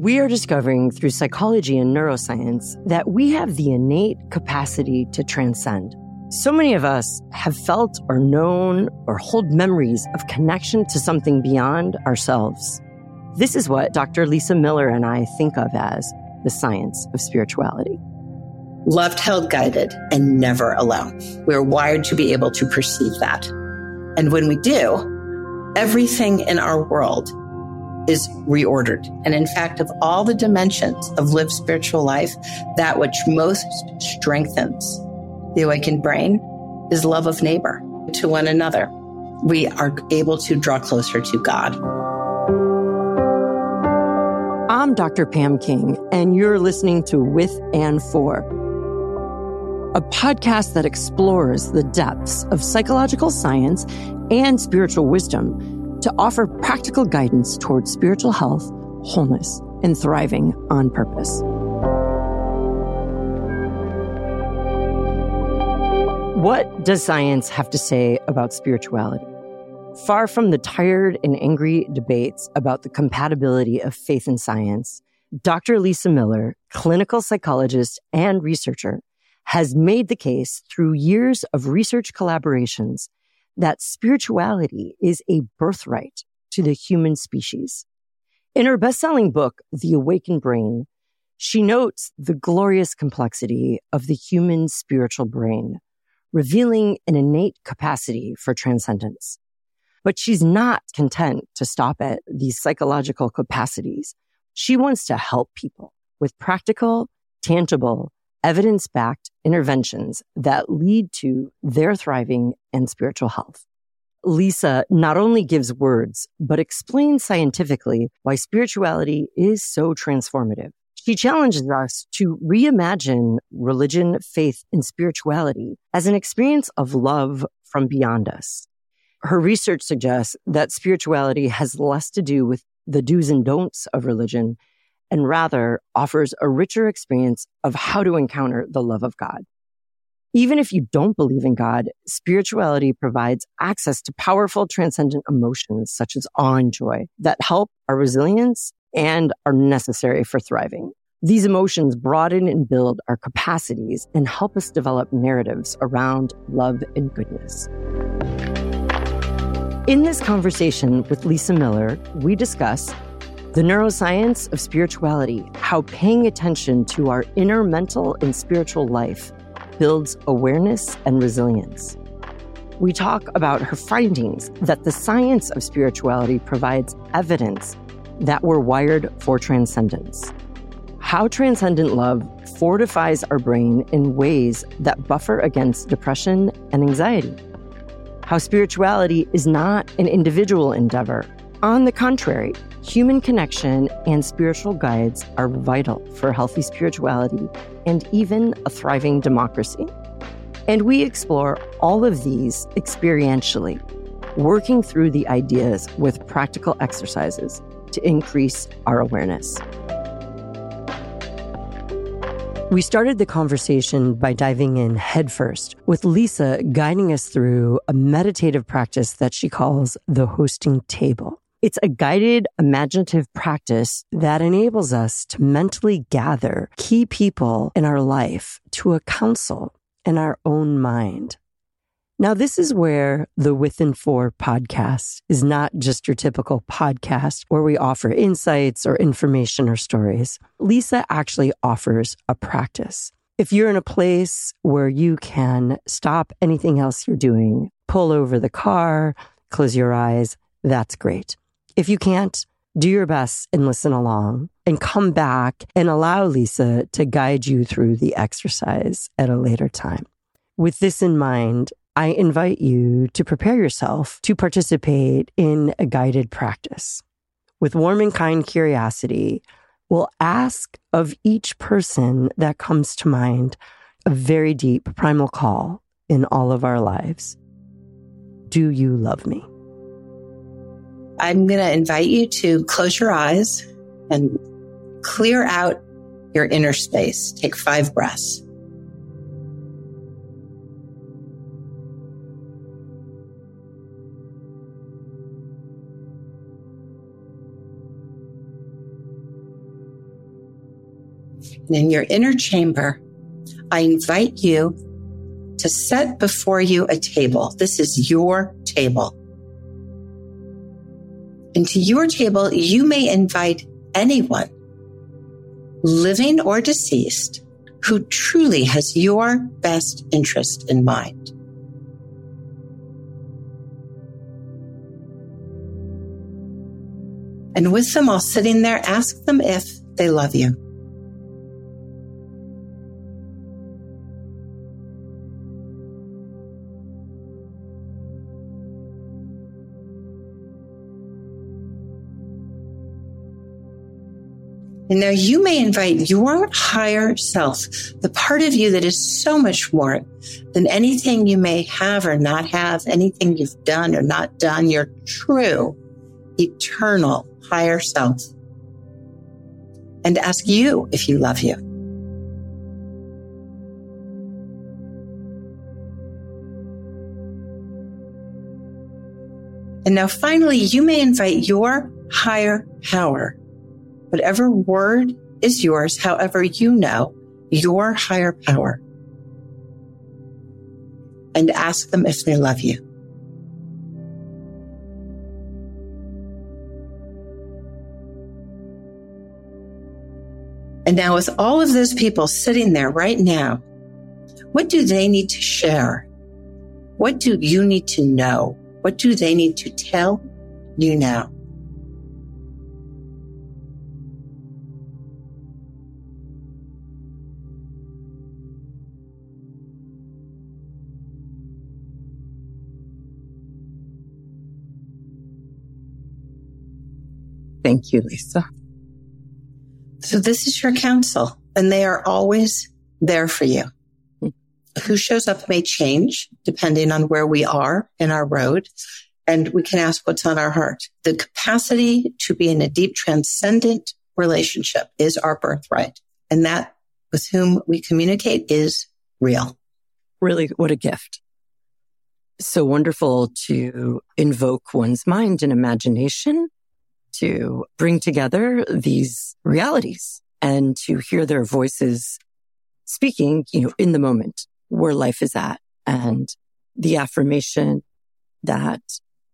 We are discovering through psychology and neuroscience that we have the innate capacity to transcend. So many of us have felt or known or hold memories of connection to something beyond ourselves. This is what Dr. Lisa Miller and I think of as the science of spirituality. Loved, held, guided, and never alone. We're wired to be able to perceive that. And when we do, everything in our world is reordered. And in fact, of all the dimensions of lived spiritual life, that which most strengthens the awakened brain is love of neighbor to one another. We are able to draw closer to God. I'm Dr. Pam King, and you're listening to With and For, a podcast that explores the depths of psychological science and spiritual wisdom to offer practical guidance towards spiritual health, wholeness, and thriving on purpose. What does science have to say about spirituality? Far from the tired and angry debates about the compatibility of faith and science, Dr. Lisa Miller, clinical psychologist and researcher, has made the case through years of research collaborations that spirituality is a birthright to the human species. In her best-selling book, The Awakened Brain, she notes the glorious complexity of the human spiritual brain, revealing an innate capacity for transcendence. But she's not content to stop at these psychological capacities. She wants to help people with practical, tangible, evidence backed interventions that lead to their thriving and spiritual health. Lisa not only gives words, but explains scientifically why spirituality is so transformative. She challenges us to reimagine religion, faith, and spirituality as an experience of love from beyond us. Her research suggests that spirituality has less to do with the do's and don'ts of religion and rather offers a richer experience of how to encounter the love of God. Even if you don't believe in God, spirituality provides access to powerful transcendent emotions such as awe and joy that help our resilience and are necessary for thriving. These emotions broaden and build our capacities and help us develop narratives around love and goodness. In this conversation with Lisa Miller, we discuss the neuroscience of spirituality, how paying attention to our inner mental and spiritual life builds awareness and resilience. We talk about her findings that the science of spirituality provides evidence that we're wired for transcendence. How transcendent love fortifies our brain in ways that buffer against depression and anxiety. How spirituality is not an individual endeavor. On the contrary, Human connection and spiritual guides are vital for healthy spirituality and even a thriving democracy. And we explore all of these experientially, working through the ideas with practical exercises to increase our awareness. We started the conversation by diving in headfirst, with Lisa guiding us through a meditative practice that she calls the hosting table. It's a guided, imaginative practice that enables us to mentally gather key people in our life to a council in our own mind. Now, this is where the With and For podcast is not just your typical podcast where we offer insights or information or stories. Lisa actually offers a practice. If you're in a place where you can stop anything else you're doing, pull over the car, close your eyes, that's great. If you can't, do your best and listen along and come back and allow Lisa to guide you through the exercise at a later time. With this in mind, I invite you to prepare yourself to participate in a guided practice. With warm and kind curiosity, we'll ask of each person that comes to mind a very deep primal call in all of our lives. Do you love me? I'm going to invite you to close your eyes and clear out your inner space. Take five breaths. And in your inner chamber, I invite you to set before you a table. This is your table. And to your table, you may invite anyone, living or deceased, who truly has your best interest in mind. And with them all sitting there, ask them if they love you. And now you may invite your higher self, the part of you that is so much more than anything you may have or not have, anything you've done or not done, your true, eternal higher self. And ask you if you love you. And now finally, you may invite your higher power whatever word is yours, however you know your higher power, and ask them if they love you. And now, with all of those people sitting there right now, what do they need to share? What do you need to know? What do they need to tell you now? Thank you, Lisa. So this is your counsel and they are always there for you. Hmm. Who shows up may change depending on where we are in our road. And we can ask what's on our heart. The capacity to be in a deep transcendent relationship is our birthright. And that with whom we communicate is real. Really, what a gift. So wonderful to invoke one's mind and imagination to bring together these realities and to hear their voices speaking, you know, in the moment where life is at and the affirmation that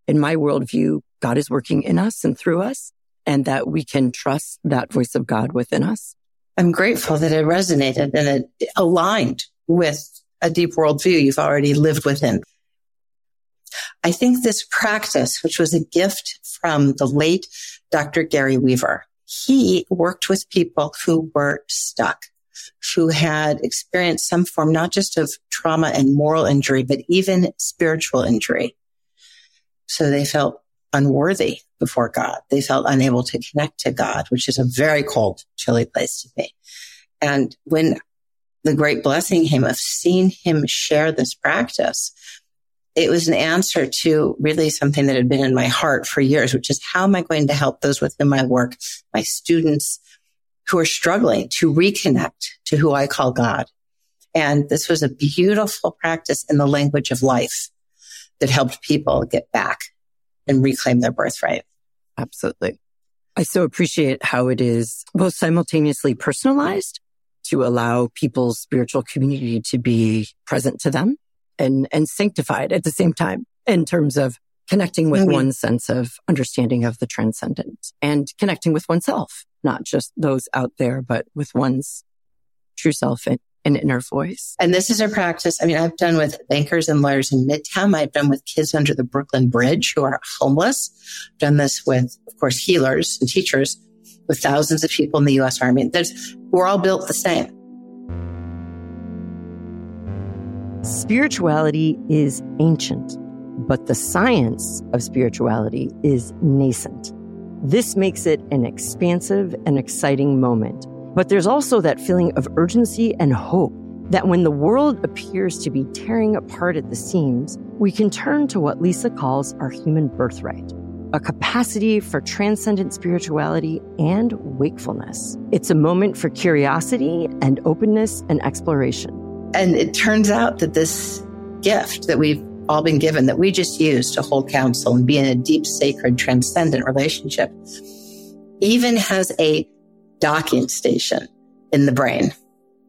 in my worldview, God is working in us and through us and that we can trust that voice of God within us. I'm grateful that it resonated and it aligned with a deep worldview you've already lived within. I think this practice, which was a gift from the late Dr. Gary Weaver, he worked with people who were stuck, who had experienced some form, not just of trauma and moral injury, but even spiritual injury. So they felt unworthy before God. They felt unable to connect to God, which is a very cold, chilly place to be. And when the great blessing came of seeing him share this practice, it was an answer to really something that had been in my heart for years, which is how am I going to help those within my work, my students who are struggling to reconnect to who I call God. And this was a beautiful practice in the language of life that helped people get back and reclaim their birthright. Absolutely. I so appreciate how it is both simultaneously personalized to allow people's spiritual community to be present to them and, and sanctified at the same time in terms of connecting with mm-hmm. one's sense of understanding of the transcendent and connecting with oneself, not just those out there, but with one's true self and, and inner voice. And this is a practice. I mean, I've done with bankers and lawyers in Midtown. I've done with kids under the Brooklyn Bridge who are homeless. I've done this with, of course, healers and teachers with thousands of people in the U.S. Army. There's, we're all built the same. Spirituality is ancient, but the science of spirituality is nascent. This makes it an expansive and exciting moment. But there's also that feeling of urgency and hope that when the world appears to be tearing apart at the seams, we can turn to what Lisa calls our human birthright a capacity for transcendent spirituality and wakefulness. It's a moment for curiosity and openness and exploration. And it turns out that this gift that we've all been given that we just use to hold counsel and be in a deep, sacred, transcendent relationship even has a docking station in the brain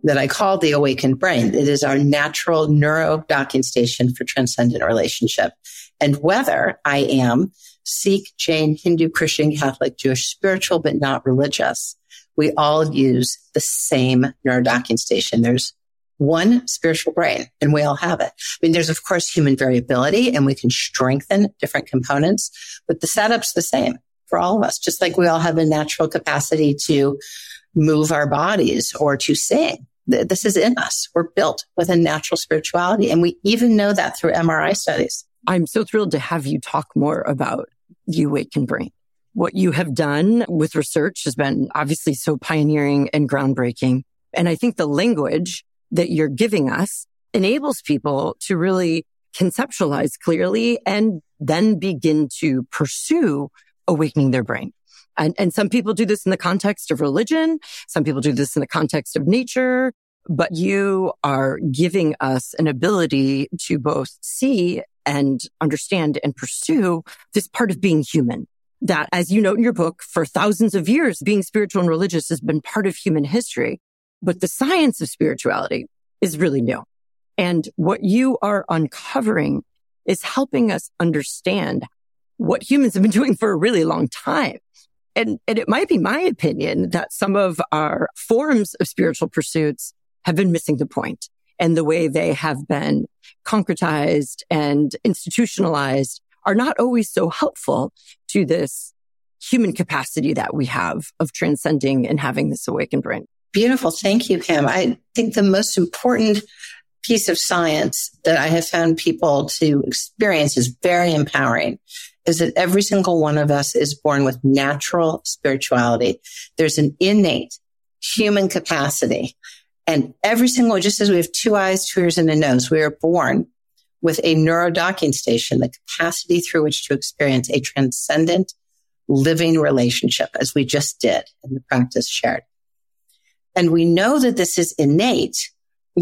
that I call the awakened brain. It is our natural neuro docking station for transcendent relationship. And whether I am Sikh, Jain, Hindu, Christian, Catholic, Jewish, spiritual, but not religious, we all use the same neurodocking station. There's one spiritual brain and we all have it. I mean, there's of course human variability and we can strengthen different components, but the setup's the same for all of us, just like we all have a natural capacity to move our bodies or to sing. This is in us. We're built with a natural spirituality. And we even know that through MRI studies. I'm so thrilled to have you talk more about the awakened brain. What you have done with research has been obviously so pioneering and groundbreaking. And I think the language that you're giving us enables people to really conceptualize clearly and then begin to pursue awakening their brain. And, and some people do this in the context of religion. Some people do this in the context of nature, but you are giving us an ability to both see and understand and pursue this part of being human. That, as you note in your book, for thousands of years, being spiritual and religious has been part of human history. But the science of spirituality is really new. And what you are uncovering is helping us understand what humans have been doing for a really long time. And, and it might be my opinion that some of our forms of spiritual pursuits have been missing the point and the way they have been concretized and institutionalized are not always so helpful to this human capacity that we have of transcending and having this awakened brain. Beautiful. Thank you, Pam. I think the most important piece of science that I have found people to experience is very empowering is that every single one of us is born with natural spirituality. There's an innate human capacity. And every single, just as we have two eyes, two ears, and a nose, we are born with a neurodocking station, the capacity through which to experience a transcendent living relationship, as we just did in the practice shared. And we know that this is innate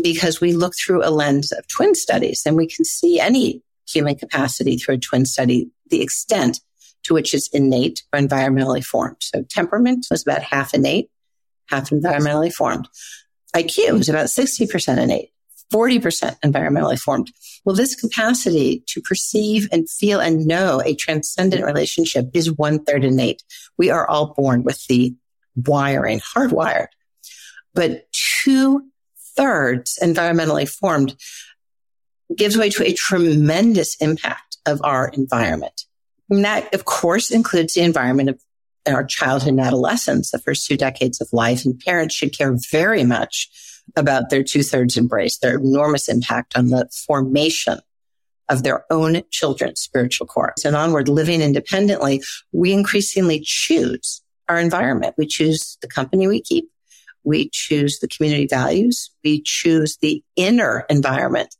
because we look through a lens of twin studies and we can see any human capacity through a twin study, the extent to which it's innate or environmentally formed. So temperament was about half innate, half environmentally formed. IQ was about 60% innate, 40% environmentally formed. Well, this capacity to perceive and feel and know a transcendent relationship is one third innate. We are all born with the wiring, hardwired but two thirds environmentally formed gives way to a tremendous impact of our environment. And that, of course, includes the environment of our childhood and adolescence, the first two decades of life. And parents should care very much about their two thirds embrace, their enormous impact on the formation of their own children's spiritual core. And onward, living independently, we increasingly choose our environment. We choose the company we keep. We choose the community values. We choose the inner environment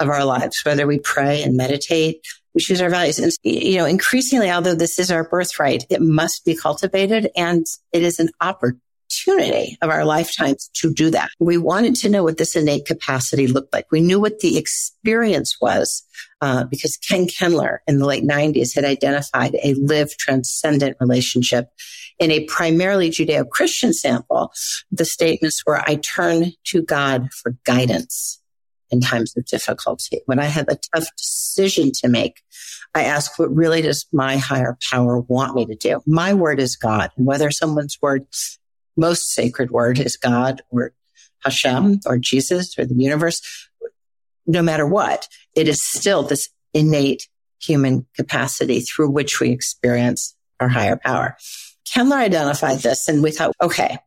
of our lives, whether we pray and meditate. We choose our values. And, you know, increasingly, although this is our birthright, it must be cultivated and it is an opportunity of our lifetimes to do that. We wanted to know what this innate capacity looked like. We knew what the experience was uh, because Ken Kendler in the late 90s had identified a live transcendent relationship in a primarily Judeo Christian sample, the statements were, I turn to God for guidance in times of difficulty. When I have a tough decision to make, I ask, what really does my higher power want me to do? My word is God. And whether someone's word, most sacred word is God or Hashem or Jesus or the universe, no matter what, it is still this innate human capacity through which we experience our higher power. Kendler identified this and we thought, okay,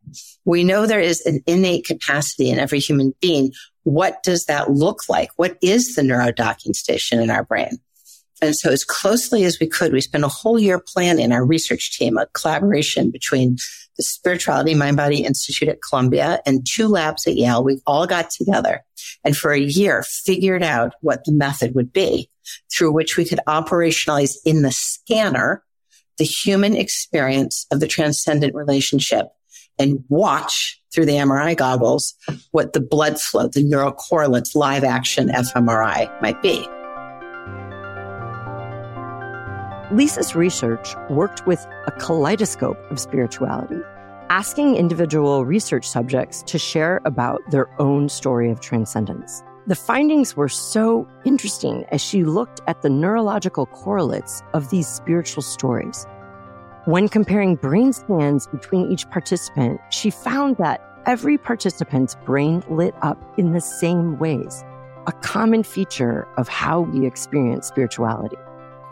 we know there is an innate capacity in every human being. What does that look like? What is the neurodocking station in our brain? And so as closely as we could, we spent a whole year planning our research team, a collaboration between the Spirituality Mind Body Institute at Columbia and two labs at Yale. We all got together and for a year figured out what the method would be through which we could operationalize in the scanner the human experience of the transcendent relationship and watch through the MRI goggles what the blood flow, the neural correlates, live action fMRI might be. Lisa's research worked with a kaleidoscope of spirituality asking individual research subjects to share about their own story of transcendence. The findings were so interesting as she looked at the neurological correlates of these spiritual stories. When comparing brain scans between each participant, she found that every participant's brain lit up in the same ways, a common feature of how we experience spirituality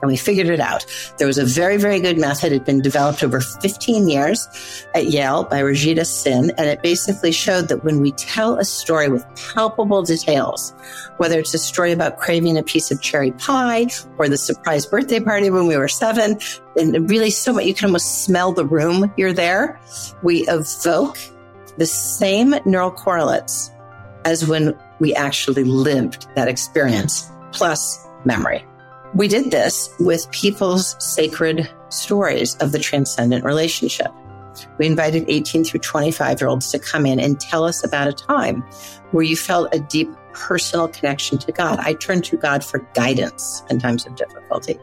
and we figured it out. There was a very, very good method. It had been developed over 15 years at Yale by Rajita Sinha. And it basically showed that when we tell a story with palpable details, whether it's a story about craving a piece of cherry pie or the surprise birthday party when we were seven, and really so much, you can almost smell the room you're there. We evoke the same neural correlates as when we actually lived that experience, plus memory. We did this with people's sacred stories of the transcendent relationship. We invited 18 through 25 year olds to come in and tell us about a time where you felt a deep personal connection to God. I turned to God for guidance in times of difficulty.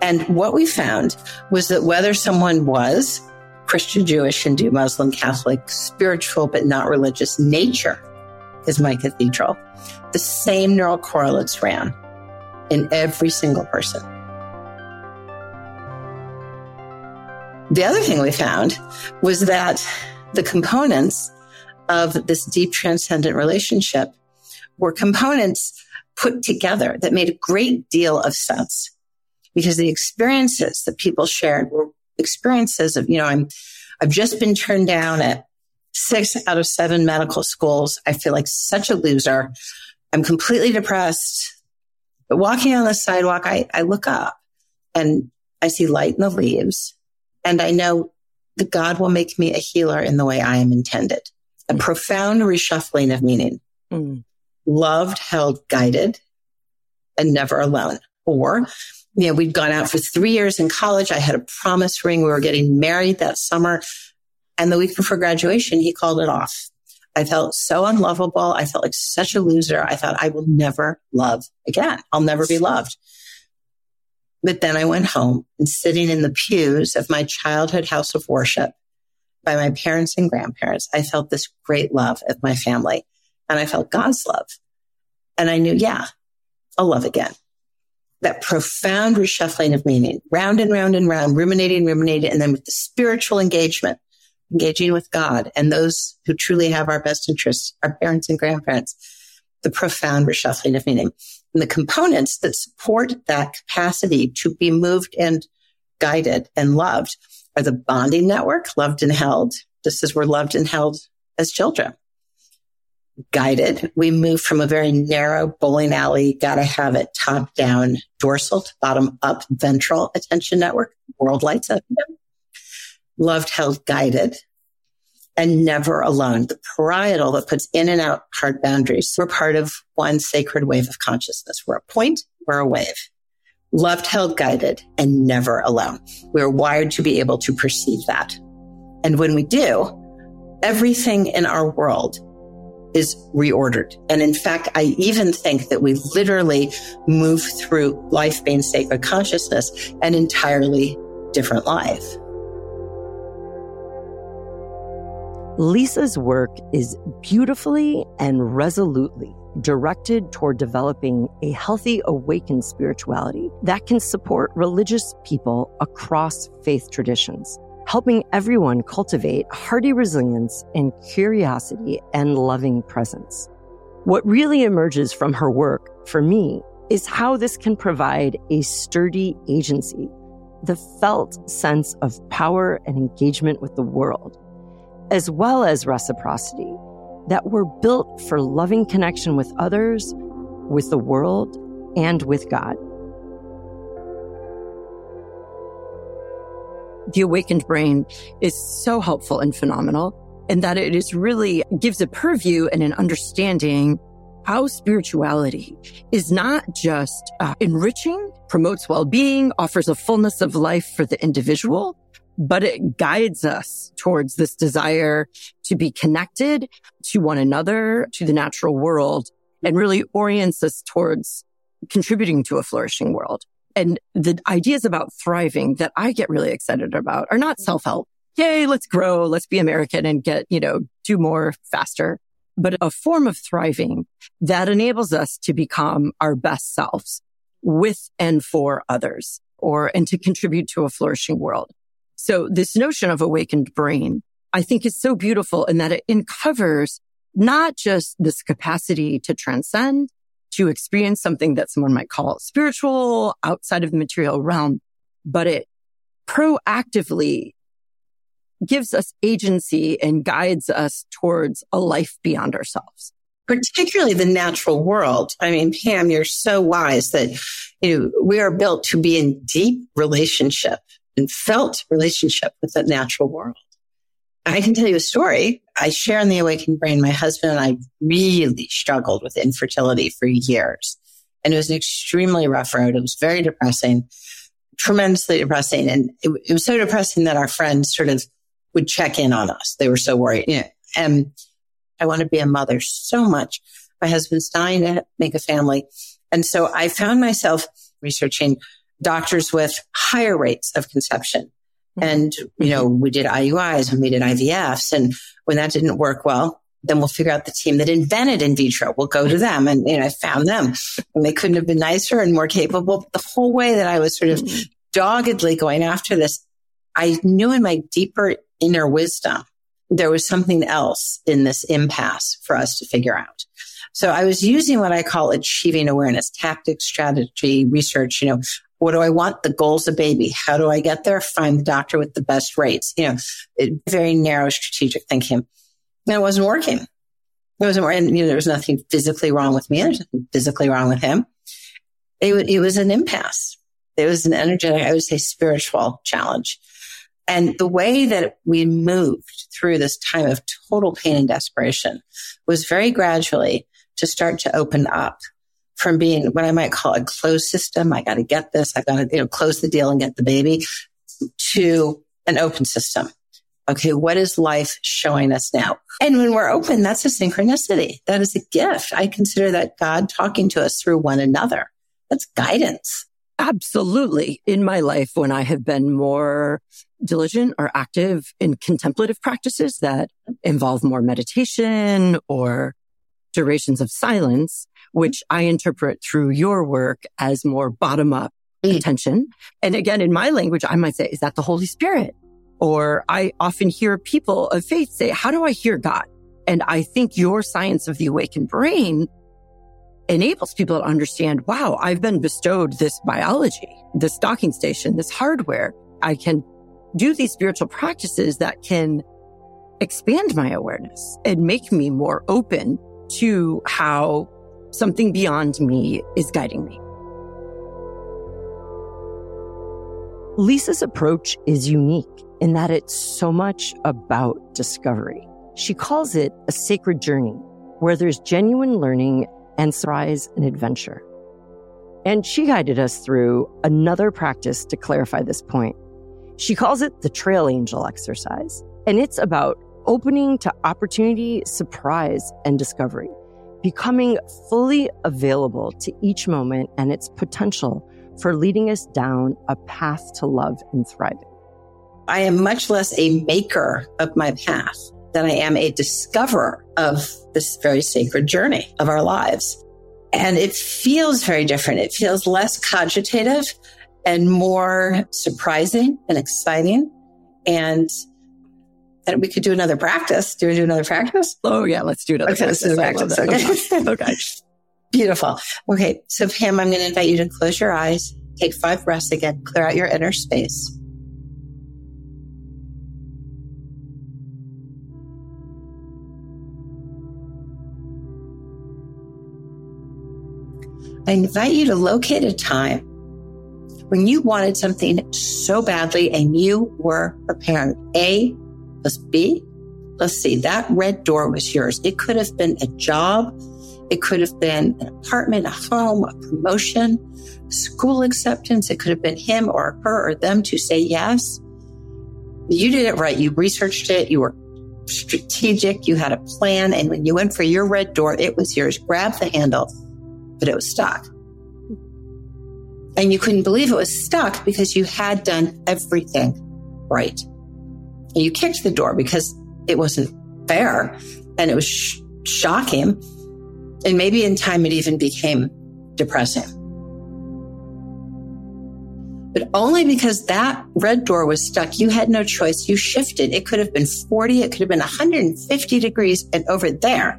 And what we found was that whether someone was Christian, Jewish, Hindu, Muslim, Catholic, spiritual, but not religious, nature is my cathedral. The same neural correlates ran in every single person. The other thing we found was that the components of this deep transcendent relationship were components put together that made a great deal of sense because the experiences that people shared were experiences of, you know, I'm, I've just been turned down at six out of seven medical schools. I feel like such a loser. I'm completely depressed. But walking on the sidewalk, I, I look up and I see light in the leaves. And I know that God will make me a healer in the way I am intended. A mm. profound reshuffling of meaning. Mm. Loved, held, guided, and never alone. Or, you know, we'd gone out for three years in college. I had a promise ring. We were getting married that summer. And the week before graduation, he called it off. I felt so unlovable. I felt like such a loser. I thought I will never love again. I'll never be loved. But then I went home and sitting in the pews of my childhood house of worship by my parents and grandparents, I felt this great love of my family and I felt God's love. And I knew, yeah, I'll love again. That profound reshuffling of meaning, round and round and round, ruminating, ruminating, and then with the spiritual engagement engaging with God and those who truly have our best interests, our parents and grandparents, the profound reshuffling of meaning. And the components that support that capacity to be moved and guided and loved are the bonding network, loved and held, just as we're loved and held as children. Guided, we move from a very narrow bowling alley, gotta have it top down, dorsal to bottom up, ventral attention network, world lights up loved, held, guided, and never alone. The parietal that puts in and out hard boundaries. We're part of one sacred wave of consciousness. We're a point, we're a wave. Loved, held, guided, and never alone. We're wired to be able to perceive that. And when we do, everything in our world is reordered. And in fact, I even think that we literally move through life being sacred consciousness an entirely different life. Lisa's work is beautifully and resolutely directed toward developing a healthy, awakened spirituality that can support religious people across faith traditions, helping everyone cultivate hearty resilience and curiosity and loving presence. What really emerges from her work, for me, is how this can provide a sturdy agency, the felt sense of power and engagement with the world as well as reciprocity that were built for loving connection with others, with the world, and with God. The awakened brain is so helpful and phenomenal in that it is really gives a purview and an understanding how spirituality is not just uh, enriching, promotes well-being, offers a fullness of life for the individual, but it guides us towards this desire to be connected to one another, to the natural world, and really orients us towards contributing to a flourishing world. And the ideas about thriving that I get really excited about are not self-help. yay, let's grow, let's be American and get, you know, do more faster, but a form of thriving that enables us to become our best selves with and for others or, and to contribute to a flourishing world. So this notion of awakened brain, I think is so beautiful in that it uncovers not just this capacity to transcend, to experience something that someone might call spiritual outside of the material realm, but it proactively gives us agency and guides us towards a life beyond ourselves. Particularly the natural world. I mean, Pam, you're so wise that, you know, we are built to be in deep relationship and felt relationship with the natural world. I can tell you a story. I share in the awakened brain. My husband and I really struggled with infertility for years. And it was an extremely rough road. It was very depressing, tremendously depressing. And it, it was so depressing that our friends sort of would check in on us. They were so worried. Know, and I want to be a mother so much. My husband's dying to make a family. And so I found myself researching doctors with higher rates of conception. Mm-hmm. And, you know, we did IUIs and we did IVFs. And when that didn't work well, then we'll figure out the team that invented in vitro. We'll go to them. And, you know, I found them and they couldn't have been nicer and more capable. The whole way that I was sort of mm-hmm. doggedly going after this, I knew in my deeper inner wisdom, there was something else in this impasse for us to figure out. So I was using what I call achieving awareness, tactics, strategy, research. You know, what do I want? The goal's a baby. How do I get there? Find the doctor with the best rates. You know, it, very narrow strategic thinking. And it wasn't working. It wasn't working. You know, there was nothing physically wrong with me. There's nothing physically wrong with him. It, it was an impasse. It was an energetic, I would say spiritual challenge. And the way that we moved through this time of total pain and desperation was very gradually to start to open up from being what I might call a closed system. I got to get this. I got to, you know, close the deal and get the baby to an open system. Okay. What is life showing us now? And when we're open, that's a synchronicity. That is a gift. I consider that God talking to us through one another. That's guidance. Absolutely. In my life, when I have been more diligent or active in contemplative practices that involve more meditation or durations of silence, which I interpret through your work as more bottom up mm. attention. And again, in my language, I might say, is that the Holy Spirit? Or I often hear people of faith say, how do I hear God? And I think your science of the awakened brain enables people to understand, wow, I've been bestowed this biology, this docking station, this hardware. I can do these spiritual practices that can expand my awareness and make me more open to how something beyond me is guiding me. Lisa's approach is unique in that it's so much about discovery. She calls it a sacred journey where there's genuine learning and surprise and adventure. And she guided us through another practice to clarify this point. She calls it the trail angel exercise. And it's about opening to opportunity, surprise, and discovery, becoming fully available to each moment and its potential for leading us down a path to love and thriving. I am much less a maker of my path than I am a discoverer of this very sacred journey of our lives. And it feels very different. It feels less cogitative and more surprising and exciting. And and we could do another practice. Do we do another practice? Oh yeah, let's do another okay, practice. Let's do practice. Okay. okay. Beautiful. Okay. So Pam, I'm going to invite you to close your eyes, take five breaths again, clear out your inner space. I invite you to locate a time when you wanted something so badly and you were prepared. A plus B plus C. That red door was yours. It could have been a job. It could have been an apartment, a home, a promotion, school acceptance. It could have been him or her or them to say yes. You did it right. You researched it. You were strategic. You had a plan. And when you went for your red door, it was yours. Grab the handle but it was stuck. And you couldn't believe it was stuck because you had done everything right. And you kicked the door because it wasn't fair and it was sh- shocking. And maybe in time it even became depressing. But only because that red door was stuck, you had no choice. You shifted. It could have been 40, it could have been 150 degrees. And over there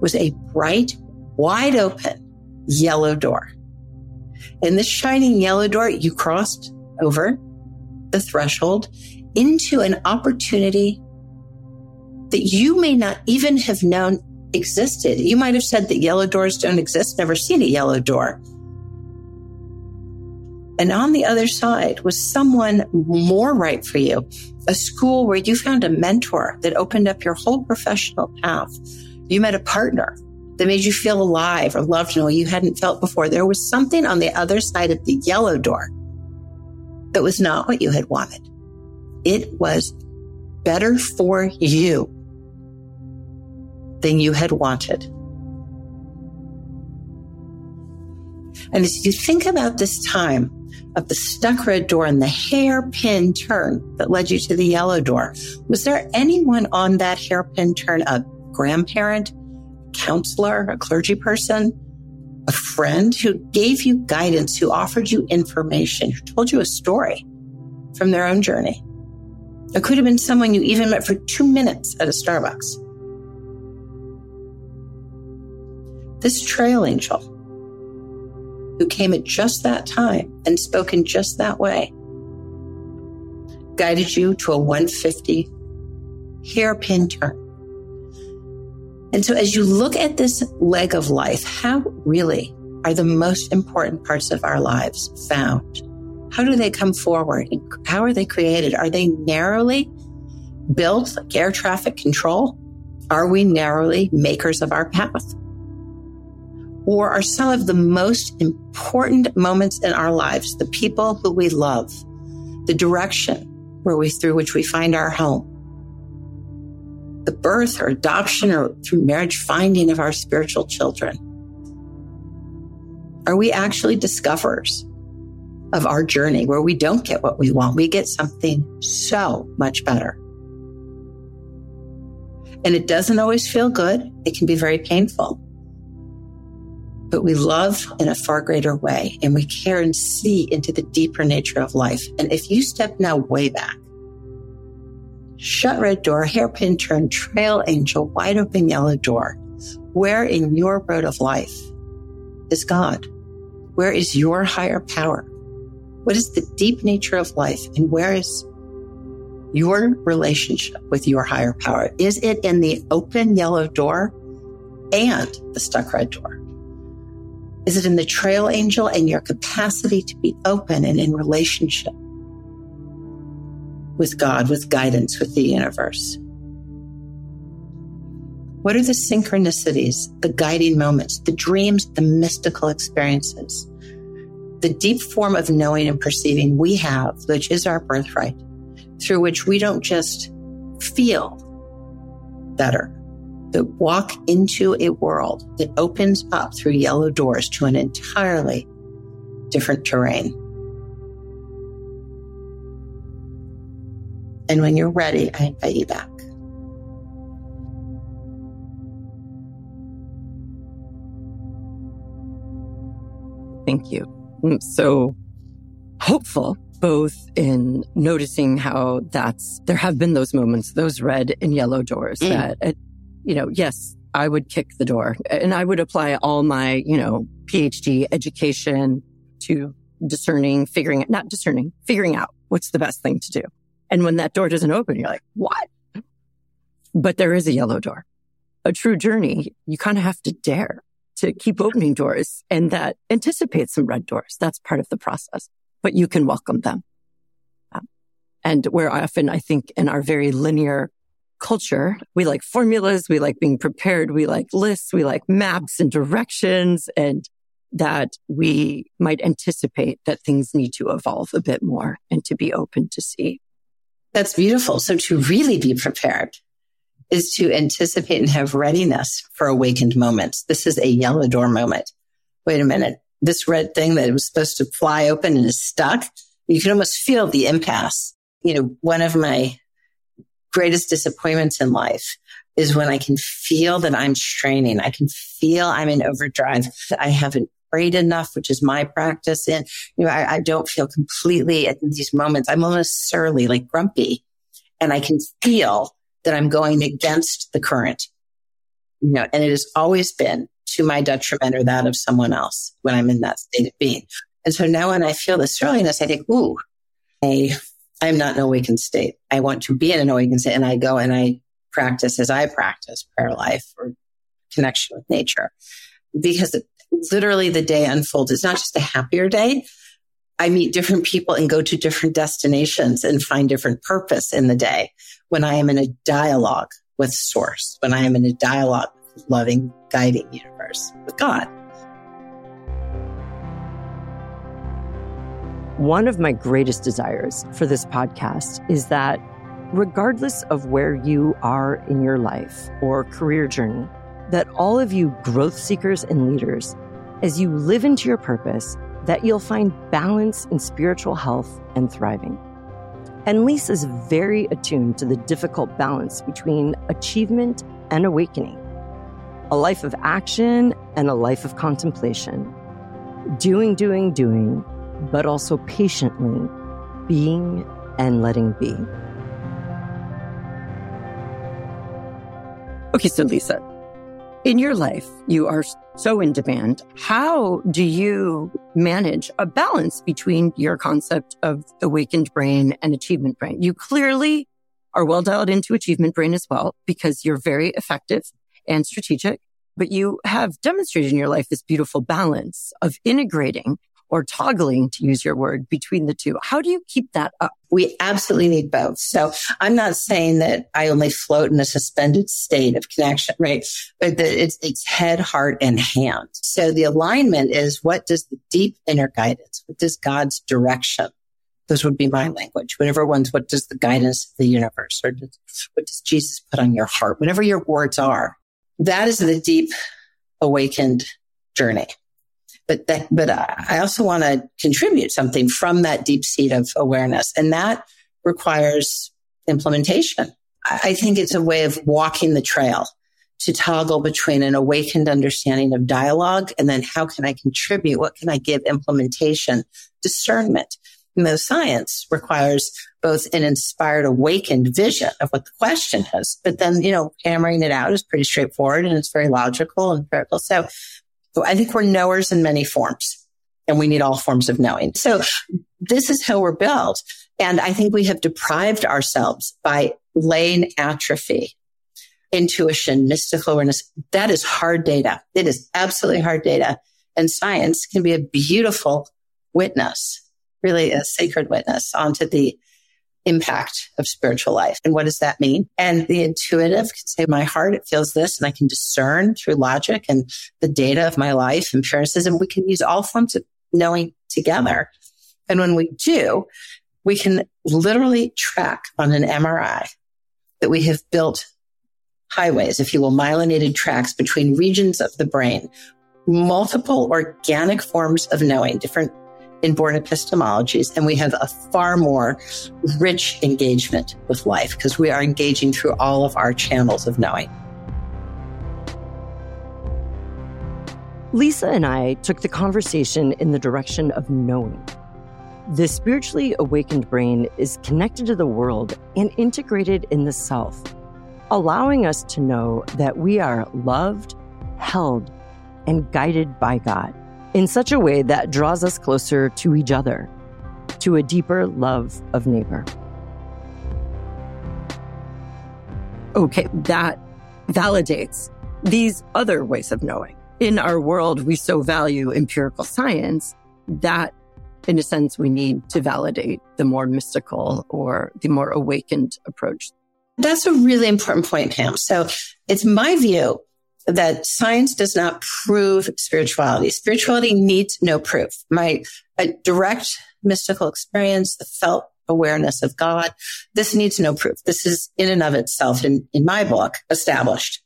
was a bright, wide open yellow door. In this shining yellow door, you crossed over the threshold into an opportunity that you may not even have known existed. You might have said that yellow doors don't exist, never seen a yellow door. And on the other side was someone more right for you, a school where you found a mentor that opened up your whole professional path. You met a partner that made you feel alive or loved in a way you hadn't felt before. There was something on the other side of the yellow door that was not what you had wanted. It was better for you than you had wanted. And as you think about this time of the stuck red door and the hairpin turn that led you to the yellow door, was there anyone on that hairpin turn, a grandparent, counselor, a clergy person, a friend who gave you guidance, who offered you information, who told you a story from their own journey? It could have been someone you even met for two minutes at a Starbucks. This trail angel who came at just that time and spoke in just that way, guided you to a 150 hairpin turn. And so as you look at this leg of life, how really are the most important parts of our lives found? How do they come forward? How are they created? Are they narrowly built like air traffic control? Are we narrowly makers of our path? or are some of the most important moments in our lives, the people who we love, the direction where we, through which we find our home, the birth or adoption or through marriage finding of our spiritual children. Are we actually discoverers of our journey where we don't get what we want? We get something so much better. And it doesn't always feel good. It can be very painful but we love in a far greater way and we care and see into the deeper nature of life. And if you step now way back, shut red door, hairpin turn, trail angel, wide open yellow door, where in your road of life is God? Where is your higher power? What is the deep nature of life? And where is your relationship with your higher power? Is it in the open yellow door and the stuck red door? Is it in the trail angel and your capacity to be open and in relationship with God, with guidance, with the universe? What are the synchronicities, the guiding moments, the dreams, the mystical experiences, the deep form of knowing and perceiving we have, which is our birthright, through which we don't just feel better, but walk into a world that opens up through yellow doors to an entirely different terrain. And when you're ready, I invite you back. Thank you. I'm so hopeful, both in noticing how that's, there have been those moments, those red and yellow doors mm. that you know, yes, I would kick the door and I would apply all my, you know, PhD education to discerning, figuring it, not discerning, figuring out what's the best thing to do. And when that door doesn't open, you're like, what? But there is a yellow door. A true journey, you kind of have to dare to keep opening doors and that anticipates some red doors. That's part of the process, but you can welcome them. Um, and where often I think in our very linear culture. We like formulas. We like being prepared. We like lists. We like maps and directions and that we might anticipate that things need to evolve a bit more and to be open to see. That's beautiful. So to really be prepared is to anticipate and have readiness for awakened moments. This is a yellow door moment. Wait a minute. This red thing that was supposed to fly open and is stuck. You can almost feel the impasse. You know, one of my greatest disappointments in life is when I can feel that I'm straining. I can feel I'm in overdrive. I haven't prayed enough, which is my practice. And, you know, I, I don't feel completely at these moments. I'm almost surly, like grumpy. And I can feel that I'm going against the current. You know, and it has always been to my detriment or that of someone else when I'm in that state of being. And so now when I feel this surliness, I think, ooh, I, I'm not an awakened state. I want to be in an awakened state. And I go and I practice as I practice prayer life or connection with nature because it, literally the day unfolds. It's not just a happier day. I meet different people and go to different destinations and find different purpose in the day when I am in a dialogue with source, when I am in a dialogue with loving, guiding universe with God. One of my greatest desires for this podcast is that regardless of where you are in your life or career journey, that all of you growth seekers and leaders, as you live into your purpose, that you'll find balance in spiritual health and thriving. And Lisa is very attuned to the difficult balance between achievement and awakening, a life of action and a life of contemplation, doing, doing, doing, but also patiently being and letting be. Okay, so Lisa, in your life, you are so in demand. How do you manage a balance between your concept of awakened brain and achievement brain? You clearly are well dialed into achievement brain as well because you're very effective and strategic, but you have demonstrated in your life this beautiful balance of integrating or toggling, to use your word, between the two. How do you keep that up? We absolutely need both. So I'm not saying that I only float in a suspended state of connection, right? But that it's, it's head, heart, and hand. So the alignment is what does the deep inner guidance, what does God's direction those would be my language. Whatever one's, what does the guidance of the universe or what does Jesus put on your heart? Whatever your words are, that is the deep awakened journey but that, but I also want to contribute something from that deep seat of awareness. And that requires implementation. I think it's a way of walking the trail to toggle between an awakened understanding of dialogue and then how can I contribute? What can I give implementation? Discernment. No science requires both an inspired, awakened vision of what the question is, but then, you know, hammering it out is pretty straightforward and it's very logical and critical. So I think we're knowers in many forms and we need all forms of knowing. So this is how we're built. And I think we have deprived ourselves by laying atrophy, intuition, mystical awareness. That is hard data. It is absolutely hard data. And science can be a beautiful witness, really a sacred witness onto the impact of spiritual life. And what does that mean? And the intuitive can say, my heart, it feels this, and I can discern through logic and the data of my life, empiricism. We can use all forms of knowing together. And when we do, we can literally track on an MRI that we have built highways, if you will, myelinated tracks between regions of the brain, multiple organic forms of knowing, different inborn epistemologies, and we have a far more rich engagement with life because we are engaging through all of our channels of knowing. Lisa and I took the conversation in the direction of knowing. The spiritually awakened brain is connected to the world and integrated in the self, allowing us to know that we are loved, held, and guided by God in such a way that draws us closer to each other, to a deeper love of neighbor. Okay, that validates these other ways of knowing. In our world, we so value empirical science that, in a sense, we need to validate the more mystical or the more awakened approach. That's a really important point, Pam. So it's my view that science does not prove spirituality. Spirituality needs no proof. My direct mystical experience, the felt awareness of God, this needs no proof. This is in and of itself, in, in my book, established.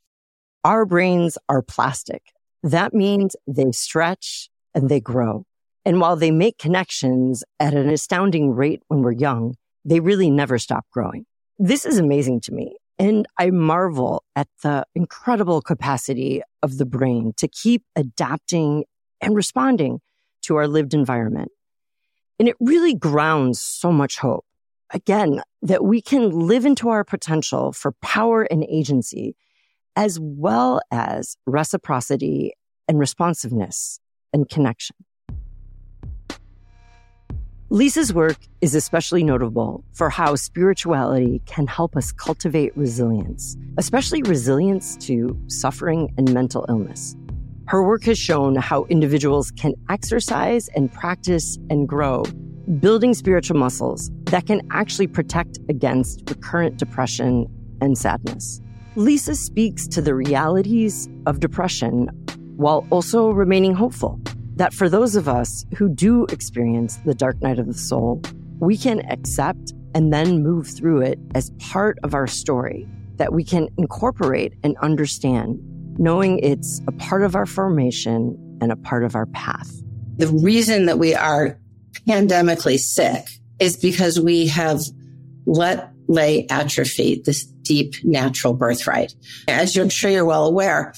Our brains are plastic. That means they stretch and they grow. And while they make connections at an astounding rate when we're young, they really never stop growing. This is amazing to me. And I marvel at the incredible capacity of the brain to keep adapting and responding to our lived environment. And it really grounds so much hope. Again, that we can live into our potential for power and agency, as well as reciprocity and responsiveness and connection. Lisa's work is especially notable for how spirituality can help us cultivate resilience, especially resilience to suffering and mental illness. Her work has shown how individuals can exercise and practice and grow, building spiritual muscles that can actually protect against recurrent depression and sadness. Lisa speaks to the realities of depression while also remaining hopeful that for those of us who do experience the dark night of the soul, we can accept and then move through it as part of our story that we can incorporate and understand, knowing it's a part of our formation and a part of our path. The reason that we are pandemically sick is because we have let lay atrophy this deep natural birthright. As I'm sure you're well aware,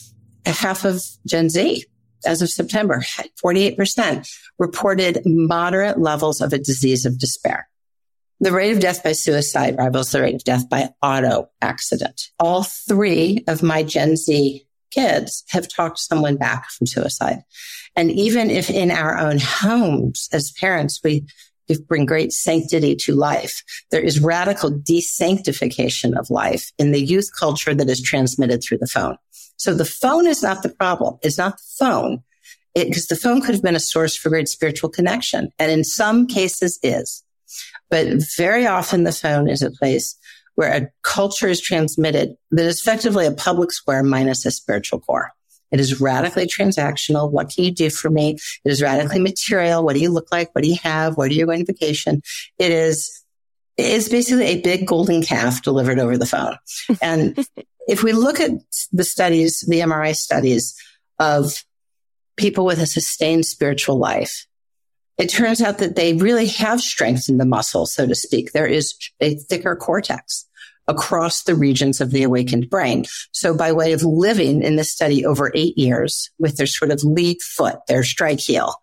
half of Gen Z as of September, 48% reported moderate levels of a disease of despair. The rate of death by suicide rivals the rate of death by auto accident. All three of my Gen Z kids have talked someone back from suicide. And even if in our own homes as parents, we, we bring great sanctity to life, there is radical desanctification of life in the youth culture that is transmitted through the phone. So the phone is not the problem. It's not the phone because the phone could have been a source for great spiritual connection. And in some cases is, but very often the phone is a place where a culture is transmitted that is effectively a public square minus a spiritual core. It is radically transactional. What can you do for me? It is radically material. What do you look like? What do you have? Where do you go on vacation? It is, it is basically a big golden calf delivered over the phone. And if we look at the studies, the MRI studies of people with a sustained spiritual life, it turns out that they really have strengthened the muscle, so to speak. There is a thicker cortex across the regions of the awakened brain. So by way of living in this study over eight years with their sort of lead foot, their strike heel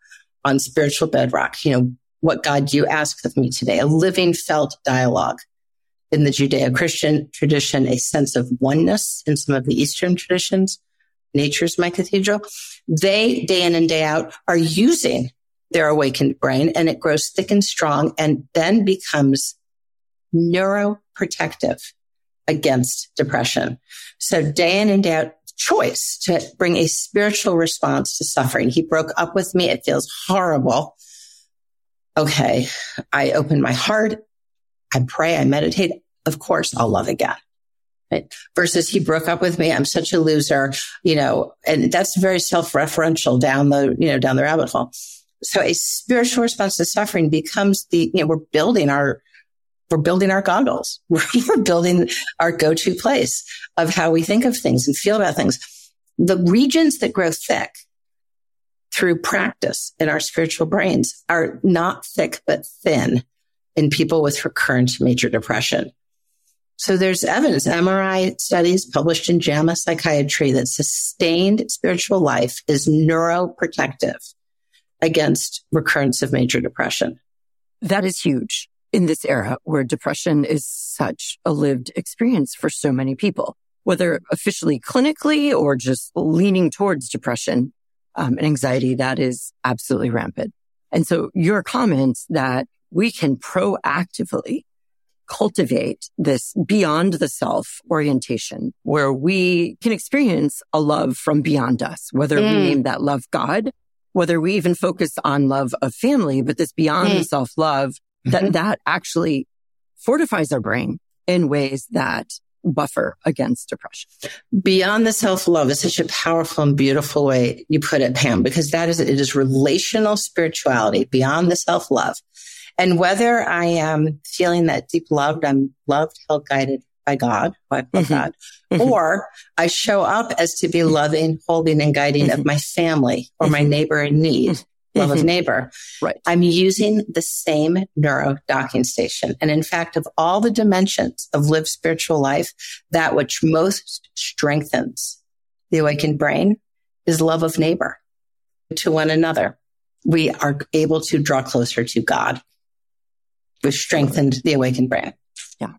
on spiritual bedrock, you know, what God do you ask of me today? A living felt dialogue in the Judeo-Christian tradition a sense of oneness in some of the Eastern traditions. Nature's my cathedral. They day in and day out are using their awakened brain and it grows thick and strong and then becomes neuroprotective against depression. So day in and day out choice to bring a spiritual response to suffering. He broke up with me. It feels horrible. Okay. I open my heart. I pray, I meditate. Of course, I'll love again. Right? Versus he broke up with me. I'm such a loser, you know, and that's very self-referential down the, you know, down the rabbit hole. So a spiritual response to suffering becomes the, you know, we're building our, we're building our goggles. We're building our go-to place of how we think of things and feel about things. The regions that grow thick through practice in our spiritual brains are not thick, but thin in people with recurrent major depression. So there's evidence, MRI studies published in JAMA Psychiatry that sustained spiritual life is neuroprotective against recurrence of major depression. That is huge in this era where depression is such a lived experience for so many people, whether officially clinically or just leaning towards depression um, and anxiety that is absolutely rampant. And so your comments that we can proactively cultivate this beyond the self orientation where we can experience a love from beyond us, whether mm. we name that love God, whether we even focus on love of family, but this beyond mm. the self love mm-hmm. that, that actually fortifies our brain in ways that buffer against depression. Beyond the self love is such a powerful and beautiful way you put it, Pam, because that is, it is relational spirituality beyond the self love. And whether I am feeling that deep love, I'm loved, held, guided by God, by mm-hmm. God, mm-hmm. or I show up as to be loving, holding, and guiding mm-hmm. of my family or my mm-hmm. neighbor in need. love mm-hmm. of neighbor. Right. I'm using the same neuro docking station. And in fact, of all the dimensions of lived spiritual life, that which most strengthens the awakened brain is love of neighbor to one another. We are able to draw closer to God, which strengthened the awakened brain. Yeah.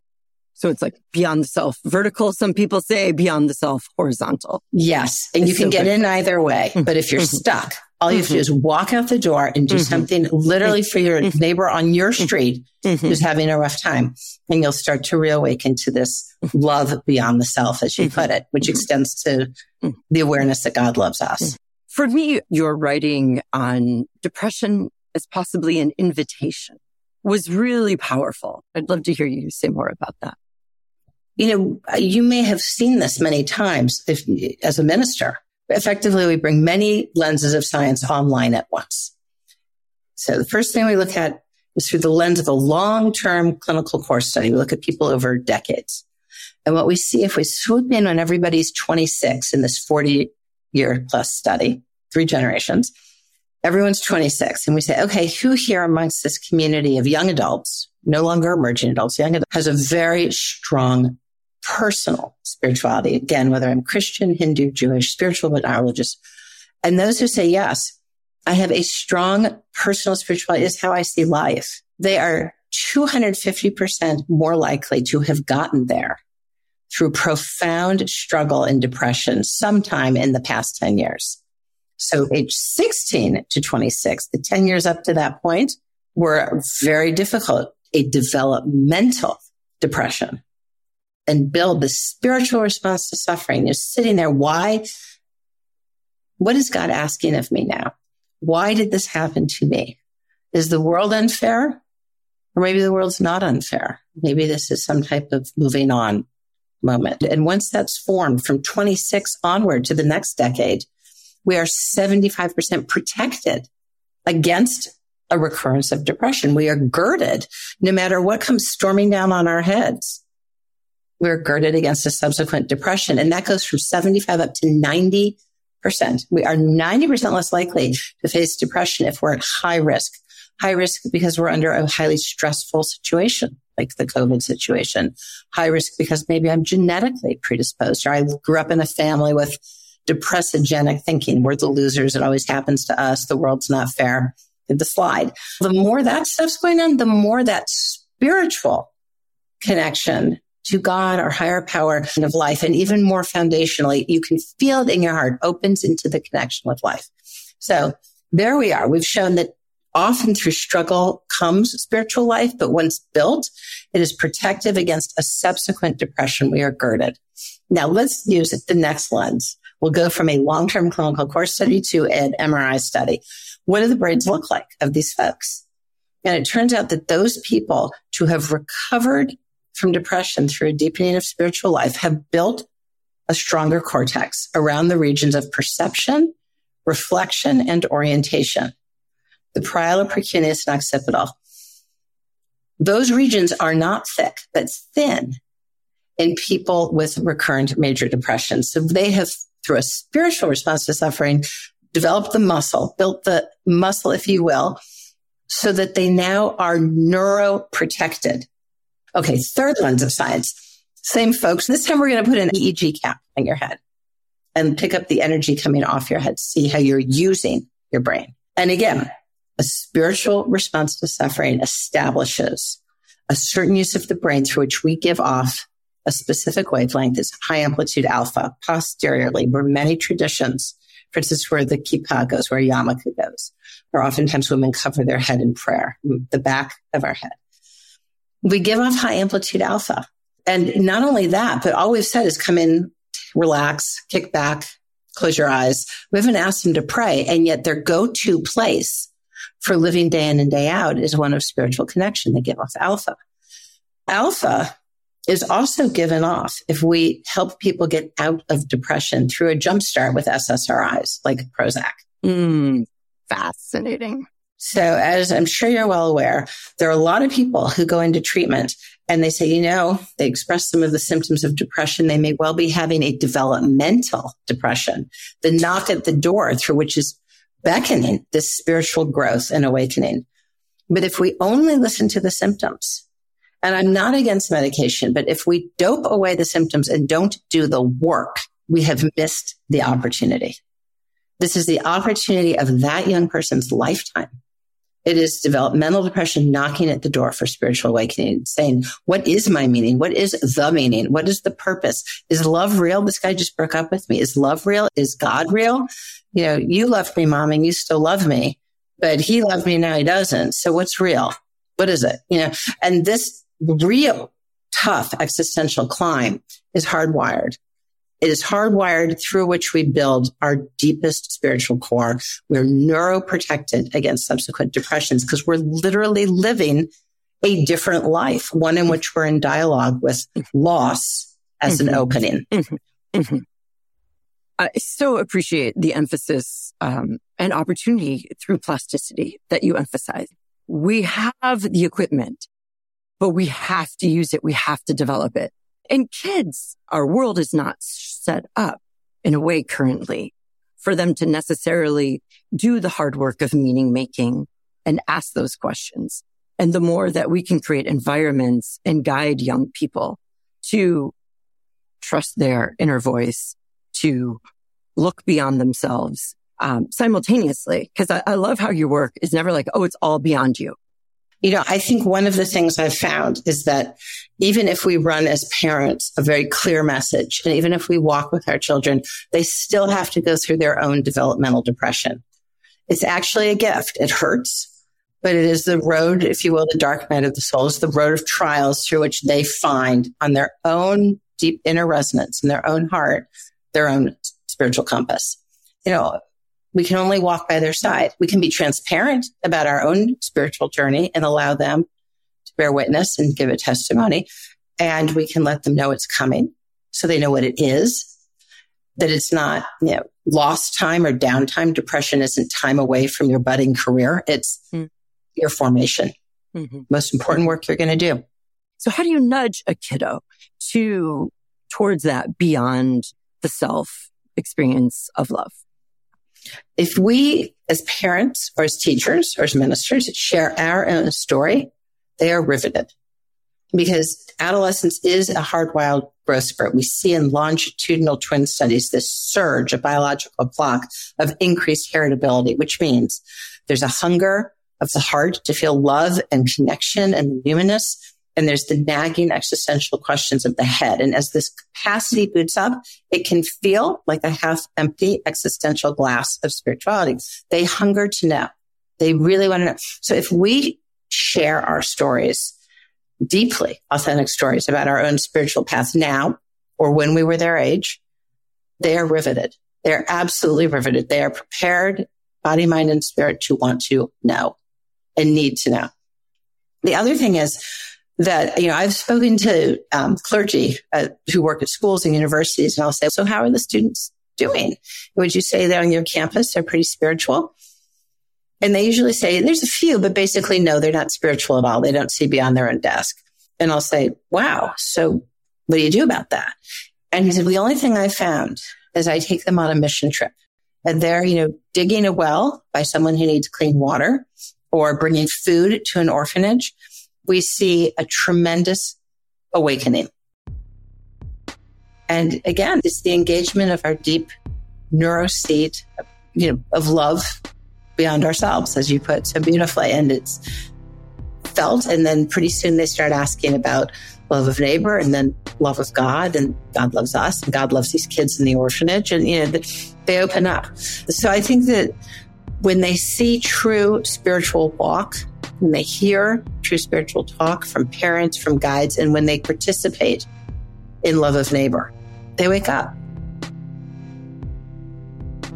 So it's like beyond the self vertical. Some people say beyond the self horizontal. Yes. And it's you can so get good. in either way. But if you're mm-hmm. stuck, all you have to do is walk out the door and do mm-hmm. something literally for your mm-hmm. neighbor on your street mm-hmm. who's having a rough time. And you'll start to reawaken to this love beyond the self, as you mm-hmm. put it, which mm-hmm. extends to the awareness that God loves us. For me, your writing on depression as possibly an invitation was really powerful. I'd love to hear you say more about that. You know, you may have seen this many times if, as a minister effectively we bring many lenses of science online at once. So the first thing we look at is through the lens of a long-term clinical course study. We look at people over decades. And what we see if we swoop in on everybody's 26 in this 40 year plus study, three generations, everyone's 26. And we say, okay, who here amongst this community of young adults, no longer emerging adults, young adults, has a very strong personal spirituality. Again, whether I'm Christian, Hindu, Jewish, spiritual, but religious. And those who say, yes, I have a strong personal spirituality is how I see life. They are 250% more likely to have gotten there through profound struggle and depression sometime in the past 10 years. So age 16 to 26, the 10 years up to that point were very difficult, a developmental depression and build the spiritual response to suffering. You're sitting there. Why? What is God asking of me now? Why did this happen to me? Is the world unfair? Or maybe the world's not unfair. Maybe this is some type of moving on moment. And once that's formed from 26 onward to the next decade, we are 75% protected against a recurrence of depression. We are girded no matter what comes storming down on our heads we're girded against a subsequent depression. And that goes from 75 up to 90%. We are 90% less likely to face depression if we're at high risk. High risk because we're under a highly stressful situation, like the COVID situation. High risk because maybe I'm genetically predisposed or I grew up in a family with depressogenic thinking. We're the losers. It always happens to us. The world's not fair. The slide. The more that stuff's going on, the more that spiritual connection to God or higher power of life. And even more foundationally, you can feel it in your heart opens into the connection with life. So there we are. We've shown that often through struggle comes spiritual life, but once built, it is protective against a subsequent depression. We are girded. Now let's use it, the next lens. We'll go from a long-term clinical course study to an MRI study. What do the brains look like of these folks? And it turns out that those people to have recovered from depression through a deepening of spiritual life have built a stronger cortex around the regions of perception, reflection, and orientation. The parietal, precuneus, and occipital. Those regions are not thick, but thin in people with recurrent major depression. So they have, through a spiritual response to suffering, developed the muscle, built the muscle, if you will, so that they now are neuroprotected Okay, third lens of science. Same folks. This time we're going to put an EEG cap on your head and pick up the energy coming off your head, see how you're using your brain. And again, a spiritual response to suffering establishes a certain use of the brain through which we give off a specific wavelength is high amplitude alpha posteriorly, where many traditions, for instance, where the kippah goes, where yarmulke goes, where oftentimes women cover their head in prayer, the back of our head we give off high amplitude alpha. And not only that, but all we've said is come in, relax, kick back, close your eyes. We haven't asked them to pray. And yet their go-to place for living day in and day out is one of spiritual connection. They give off alpha. Alpha is also given off if we help people get out of depression through a jumpstart with SSRIs like Prozac. Mm, fascinating. So as I'm sure you're well aware, there are a lot of people who go into treatment and they say, you know, they express some of the symptoms of depression. They may well be having a developmental depression. The knock at the door through which is beckoning, this spiritual growth and awakening. But if we only listen to the symptoms, and I'm not against medication, but if we dope away the symptoms and don't do the work, we have missed the mm-hmm. opportunity. This is the opportunity of that young person's lifetime. It is developmental depression knocking at the door for spiritual awakening, saying, what is my meaning? What is the meaning? What is the purpose? Is love real? This guy just broke up with me. Is love real? Is God real? You know, you loved me, mom, and you still love me, but he loved me. Now he doesn't. So what's real? What is it? You know, and this real tough existential climb is hardwired. It is hardwired through which we build our deepest spiritual core. We're neuroprotected against subsequent depressions because we're literally living a different life, one in which we're in dialogue with loss as mm-hmm. an opening. Mm-hmm. Mm-hmm. I so appreciate the emphasis um, and opportunity through plasticity that you emphasize. We have the equipment, but we have to use it. We have to develop it. And kids, our world is not set up in a way currently for them to necessarily do the hard work of meaning making and ask those questions. And the more that we can create environments and guide young people to trust their inner voice, to look beyond themselves um, simultaneously. Because I, I love how your work is never like, oh, it's all beyond you. You know, I think one of the things I've found is that even if we run as parents a very clear message, and even if we walk with our children, they still have to go through their own developmental depression. It's actually a gift. It hurts, but it is the road, if you will, the dark night of the soul is the road of trials through which they find on their own deep inner resonance in their own heart, their own spiritual compass. You know, we can only walk by their side. We can be transparent about our own spiritual journey and allow them to bear witness and give a testimony. And we can let them know it's coming so they know what it is, that it's not, you know, lost time or downtime. Depression isn't time away from your budding career. It's mm. your formation. Mm-hmm. Most important work you're going to do. So how do you nudge a kiddo to towards that beyond the self experience of love? If we, as parents or as teachers or as ministers, share our own story, they are riveted because adolescence is a hardwired growth spurt. We see in longitudinal twin studies this surge, of biological clock of increased heritability, which means there's a hunger of the heart to feel love and connection and numinous and there's the nagging existential questions of the head. And as this capacity boots up, it can feel like a half empty existential glass of spirituality. They hunger to know. They really want to know. So if we share our stories, deeply authentic stories about our own spiritual path now or when we were their age, they are riveted. They're absolutely riveted. They are prepared, body, mind, and spirit to want to know and need to know. The other thing is that, you know, I've spoken to um, clergy uh, who work at schools and universities, and I'll say, so how are the students doing? Would you say that on your campus they're pretty spiritual? And they usually say, there's a few, but basically, no, they're not spiritual at all. They don't see beyond their own desk. And I'll say, wow, so what do you do about that? And he said, the only thing I found is I take them on a mission trip and they're, you know, digging a well by someone who needs clean water or bringing food to an orphanage we see a tremendous awakening. And again, it's the engagement of our deep neuro seat, you know, of love beyond ourselves, as you put so beautifully. And it's felt. And then pretty soon they start asking about love of neighbor and then love of God and God loves us and God loves these kids in the orphanage. And, you know, they open up. So I think that when they see true spiritual walk, when they hear true spiritual talk from parents, from guides, and when they participate in love of neighbor, they wake up.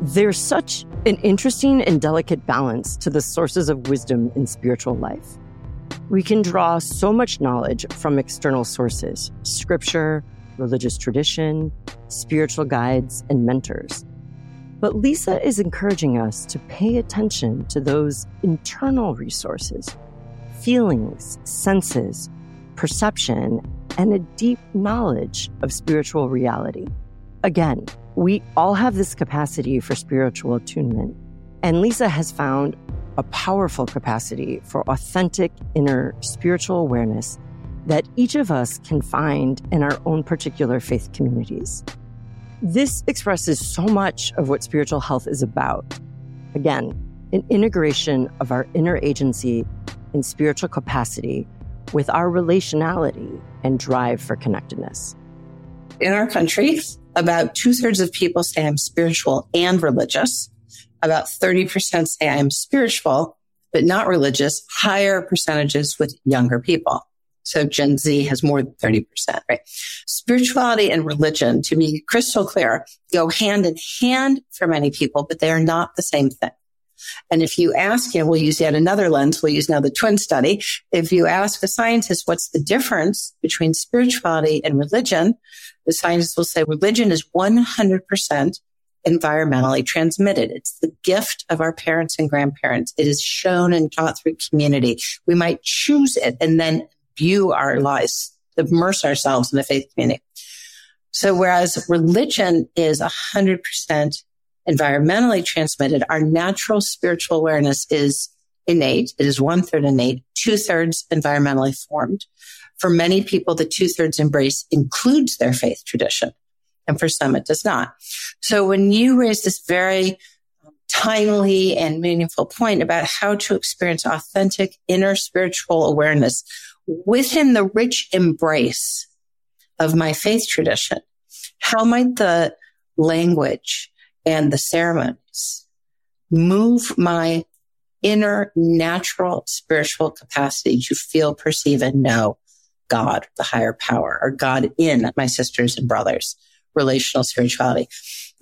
There's such an interesting and delicate balance to the sources of wisdom in spiritual life. We can draw so much knowledge from external sources scripture, religious tradition, spiritual guides, and mentors. But Lisa is encouraging us to pay attention to those internal resources feelings, senses, perception, and a deep knowledge of spiritual reality. Again, we all have this capacity for spiritual attunement, And Lisa has found a powerful capacity for authentic inner spiritual awareness that each of us can find in our own particular faith communities. This expresses so much of what spiritual health is about. Again, an integration of our inner agency and spiritual capacity with our relationality and drive for connectedness. In our country, about two thirds of people say I'm spiritual and religious. About 30% say I'm spiritual, but not religious, higher percentages with younger people. So Gen Z has more than 30%, right? Spirituality and religion, to be crystal clear, go hand in hand for many people, but they are not the same thing. And if you ask, know, we'll use yet another lens. We'll use now the twin study. If you ask a scientist, what's the difference between spirituality and religion? The scientists will say religion is 100% environmentally transmitted. It's the gift of our parents and grandparents. It is shown and taught through community. We might choose it and then view our lives, immerse ourselves in the faith community. So whereas religion is 100% environmentally transmitted, our natural spiritual awareness is innate. It is one third innate, two thirds environmentally formed. For many people, the two thirds embrace includes their faith tradition. And for some, it does not. So when you raise this very timely and meaningful point about how to experience authentic inner spiritual awareness within the rich embrace of my faith tradition, how might the language and the ceremonies move my inner natural spiritual capacity to feel, perceive, and know God, the higher power, or God in my sisters and brothers, relational spirituality.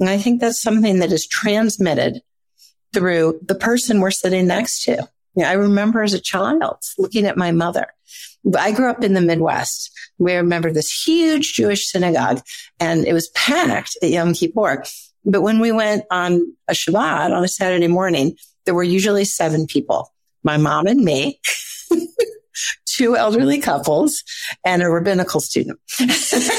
And I think that's something that is transmitted through the person we're sitting next to. I remember as a child looking at my mother. I grew up in the Midwest. We remember this huge Jewish synagogue and it was packed at Yom Kippur. But when we went on a Shabbat on a Saturday morning, there were usually seven people. My mom and me, two elderly couples, and a rabbinical student.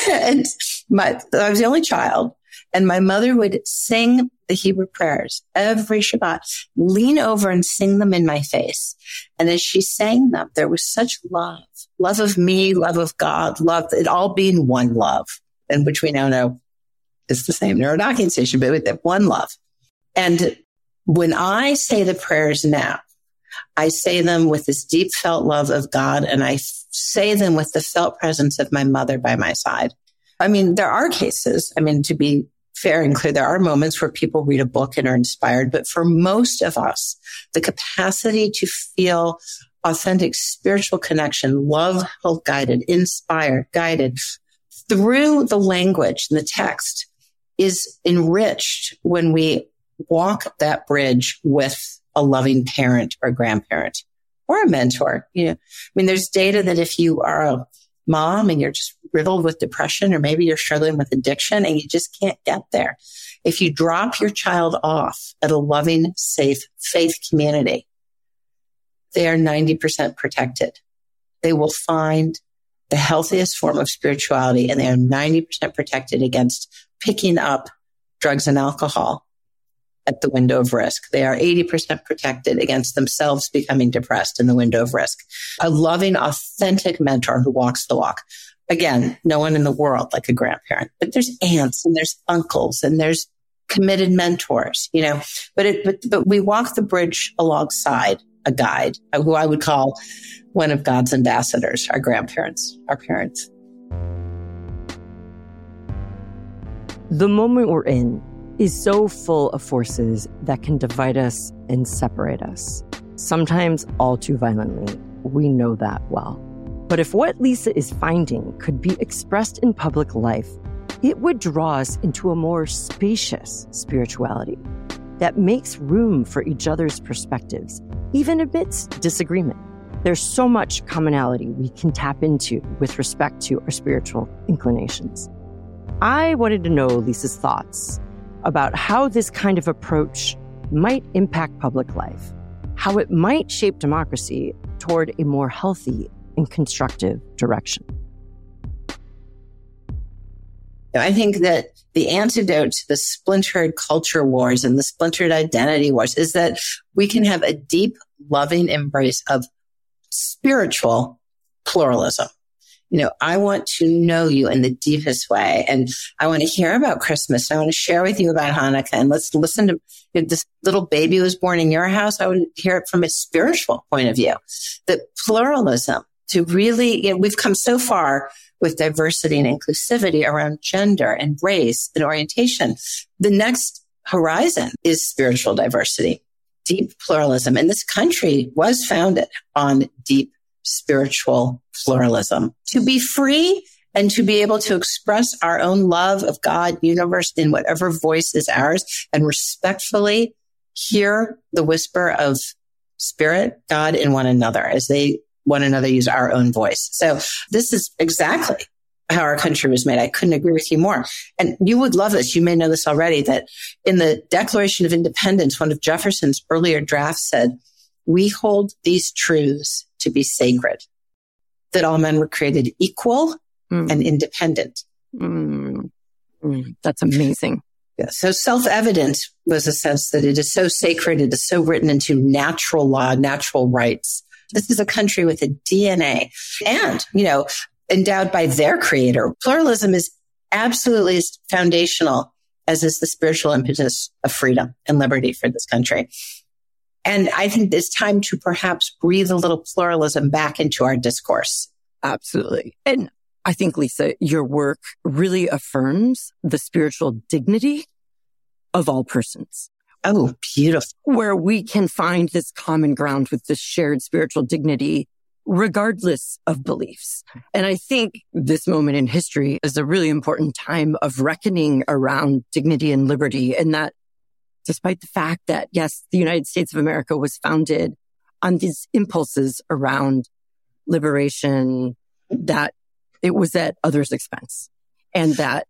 and my, I was the only child. And my mother would sing the Hebrew prayers every Shabbat, lean over and sing them in my face. And as she sang them, there was such love, love of me, love of God, love, it all being one love, and which we now know is the same neurodocking station, but with one love. And when I say the prayers now, I say them with this deep felt love of God and I say them with the felt presence of my mother by my side. I mean, there are cases. I mean, to be fair and clear, there are moments where people read a book and are inspired, but for most of us, the capacity to feel authentic spiritual connection, love, help guided, inspired, guided through the language and the text is enriched when we walk that bridge with a loving parent or grandparent or a mentor. You know, I mean, there's data that if you are a mom and you're just riddled with depression, or maybe you're struggling with addiction and you just can't get there. If you drop your child off at a loving, safe faith community, they are 90% protected. They will find the healthiest form of spirituality and they are 90% protected against picking up drugs and alcohol at the window of risk. They are 80% protected against themselves becoming depressed in the window of risk. A loving, authentic mentor who walks the walk. Again, no one in the world like a grandparent, but there's aunts and there's uncles and there's committed mentors, you know, but it, but, but we walk the bridge alongside a guide uh, who I would call one of God's ambassadors, our grandparents, our parents. The moment we're in is so full of forces that can divide us and separate us, sometimes all too violently. We know that well. But if what Lisa is finding could be expressed in public life, it would draw us into a more spacious spirituality that makes room for each other's perspectives, even amidst disagreement. There's so much commonality we can tap into with respect to our spiritual inclinations. I wanted to know Lisa's thoughts about how this kind of approach might impact public life, how it might shape democracy toward a more healthy and constructive direction. I think that the antidote to the splintered culture wars and the splintered identity wars is that we can have a deep, loving embrace of spiritual pluralism. You know, I want to know you in the deepest way. And I want to hear about Christmas. I want to share with you about Hanukkah. And let's listen to if this little baby was born in your house. I want to hear it from a spiritual point of view. That pluralism to really, you know, we've come so far with diversity and inclusivity around gender and race and orientation. The next horizon is spiritual diversity, deep pluralism. And this country was founded on deep spiritual pluralism to be free and to be able to express our own love of God, universe in whatever voice is ours and respectfully hear the whisper of spirit, God in one another as they one another use our own voice. So this is exactly how our country was made. I couldn't agree with you more. And you would love this. You may know this already that in the Declaration of Independence, one of Jefferson's earlier drafts said, we hold these truths to be sacred, that all men were created equal mm. and independent. Mm. Mm. That's amazing. Yeah. So self-evident was a sense that it is so sacred. It is so written into natural law, natural rights this is a country with a DNA and, you know, endowed by their creator. Pluralism is absolutely as foundational as is the spiritual impetus of freedom and liberty for this country. And I think it's time to perhaps breathe a little pluralism back into our discourse. Absolutely. And I think, Lisa, your work really affirms the spiritual dignity of all persons. Oh, beautiful. Where we can find this common ground with this shared spiritual dignity, regardless of beliefs. And I think this moment in history is a really important time of reckoning around dignity and liberty. And that despite the fact that, yes, the United States of America was founded on these impulses around liberation, that it was at others' expense and that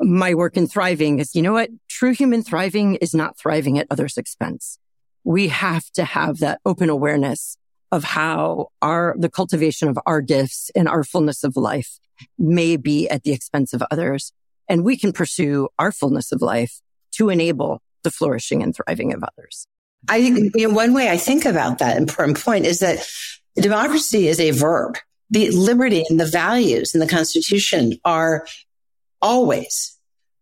my work in thriving is, you know what? True human thriving is not thriving at others' expense. We have to have that open awareness of how our, the cultivation of our gifts and our fullness of life may be at the expense of others. And we can pursue our fullness of life to enable the flourishing and thriving of others. I think you know, one way I think about that important point is that democracy is a verb. The liberty and the values in the Constitution are always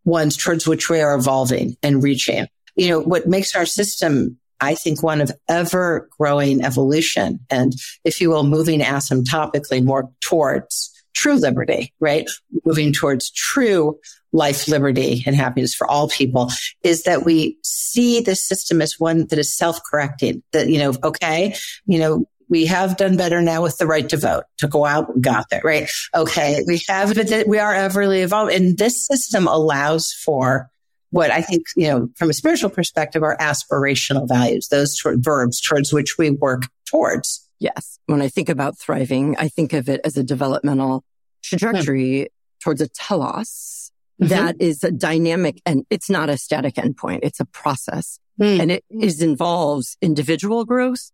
ones towards which we are evolving and reaching. You know, what makes our system, I think, one of ever growing evolution and, if you will, moving asymptotically more towards true liberty, right? Moving towards true life, liberty and happiness for all people is that we see the system as one that is self-correcting that, you know, okay, you know, we have done better now with the right to vote to go out. We got there, right? Okay. We have, but we are everly evolving. And this system allows for what I think, you know, from a spiritual perspective are aspirational values, those verbs towards which we work towards. Yes. When I think about thriving, I think of it as a developmental trajectory mm. towards a telos mm-hmm. that is a dynamic and it's not a static endpoint. It's a process mm. and it is involves individual growth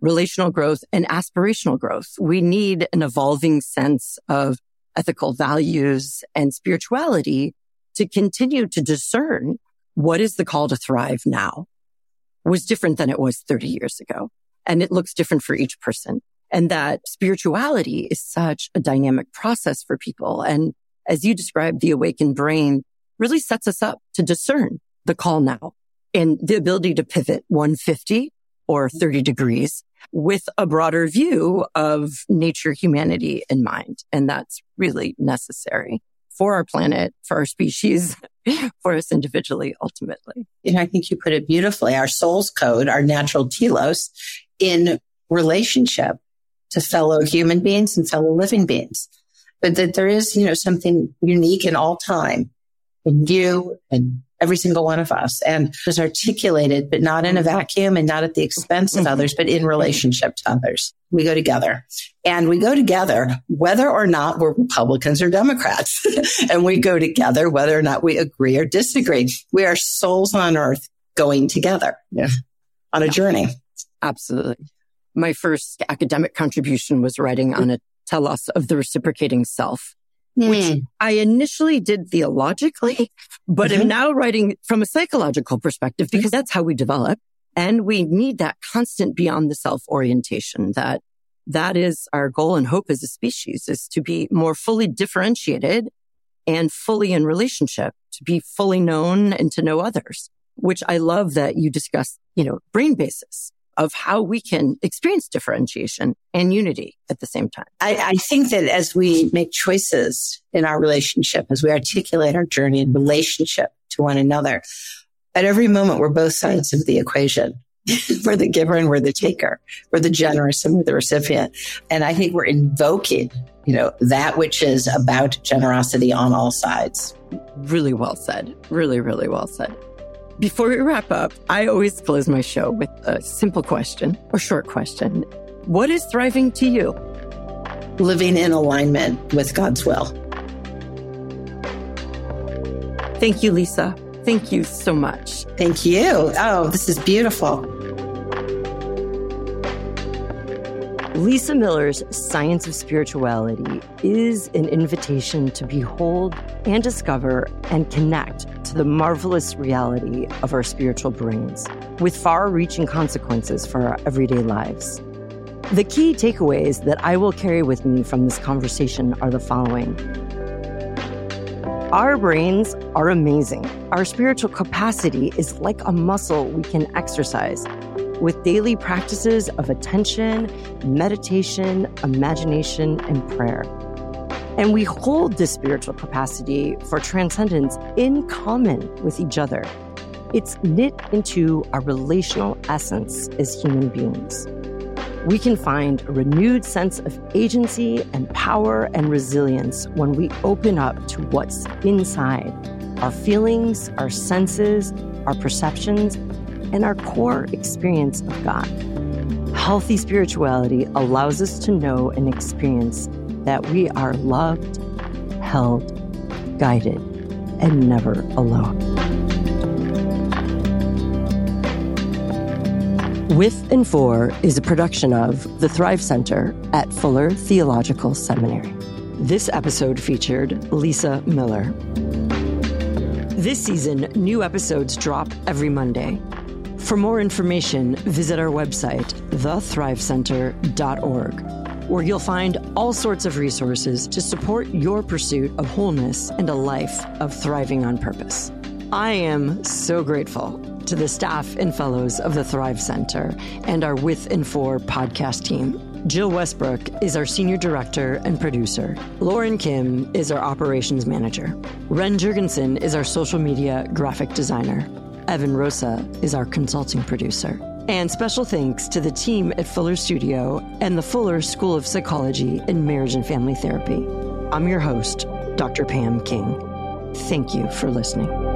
relational growth and aspirational growth. We need an evolving sense of ethical values and spirituality to continue to discern what is the call to thrive now was different than it was 30 years ago. And it looks different for each person. And that spirituality is such a dynamic process for people. And as you described, the awakened brain really sets us up to discern the call now and the ability to pivot 150 or 30 degrees with a broader view of nature, humanity in mind. And that's really necessary for our planet, for our species, for us individually, ultimately. And I think you put it beautifully. Our soul's code, our natural telos in relationship to fellow human beings and fellow living beings. But that there is, you know, something unique in all time in you and every single one of us and was articulated, but not in a vacuum and not at the expense of mm-hmm. others, but in relationship to others. We go together and we go together whether or not we're Republicans or Democrats. and we go together whether or not we agree or disagree. We are souls on earth going together yeah. on a journey. Absolutely. My first academic contribution was writing on a telos of the reciprocating self mm. which I initially did theologically, but mm-hmm. am now writing from a psychological perspective because that's how we develop. And we need that constant beyond the self orientation that that is our goal and hope as a species is to be more fully differentiated and fully in relationship, to be fully known and to know others, which I love that you discuss, you know, brain basis of how we can experience differentiation and unity at the same time. I, I, think that as we make choices in our relationship, as we articulate our journey in relationship to one another, at every moment, we're both sides of the equation. we're the giver and we're the taker. We're the generous and we're the recipient. And I think we're invoking, you know, that which is about generosity on all sides. Really well said. Really, really well said. Before we wrap up, I always close my show with a simple question or short question. What is thriving to you? Living in alignment with God's will. Thank you, Lisa. Thank you so much. Thank you. Oh, this is beautiful. Lisa Miller's Science of Spirituality is an invitation to behold and discover and connect to the marvelous reality of our spiritual brains with far reaching consequences for our everyday lives. The key takeaways that I will carry with me from this conversation are the following. Our brains are amazing. Our spiritual capacity is like a muscle we can exercise with daily practices of attention, meditation, imagination, and prayer. And we hold this spiritual capacity for transcendence in common with each other. It's knit into our relational essence as human beings we can find a renewed sense of agency and power and resilience when we open up to what's inside our feelings, our senses, our perceptions, and our core experience of God. Healthy spirituality allows us to know and experience that we are loved, held, guided, and never alone. With and For is a production of the Thrive Center at Fuller Theological Seminary. This episode featured Lisa Miller. This season, new episodes drop every Monday. For more information, visit our website, thethrivecenter.org, where you'll find all sorts of resources to support your pursuit of wholeness and a life of thriving on purpose. I am so grateful to the staff and fellows of the Thrive Center and our With and For podcast team. Jill Westbrook is our senior director and producer. Lauren Kim is our operations manager. Ren Jurgensen is our social media graphic designer. Evan Rosa is our consulting producer. And special thanks to the team at Fuller Studio and the Fuller School of Psychology and Marriage and Family Therapy. I'm your host, Dr. Pam King. Thank you for listening.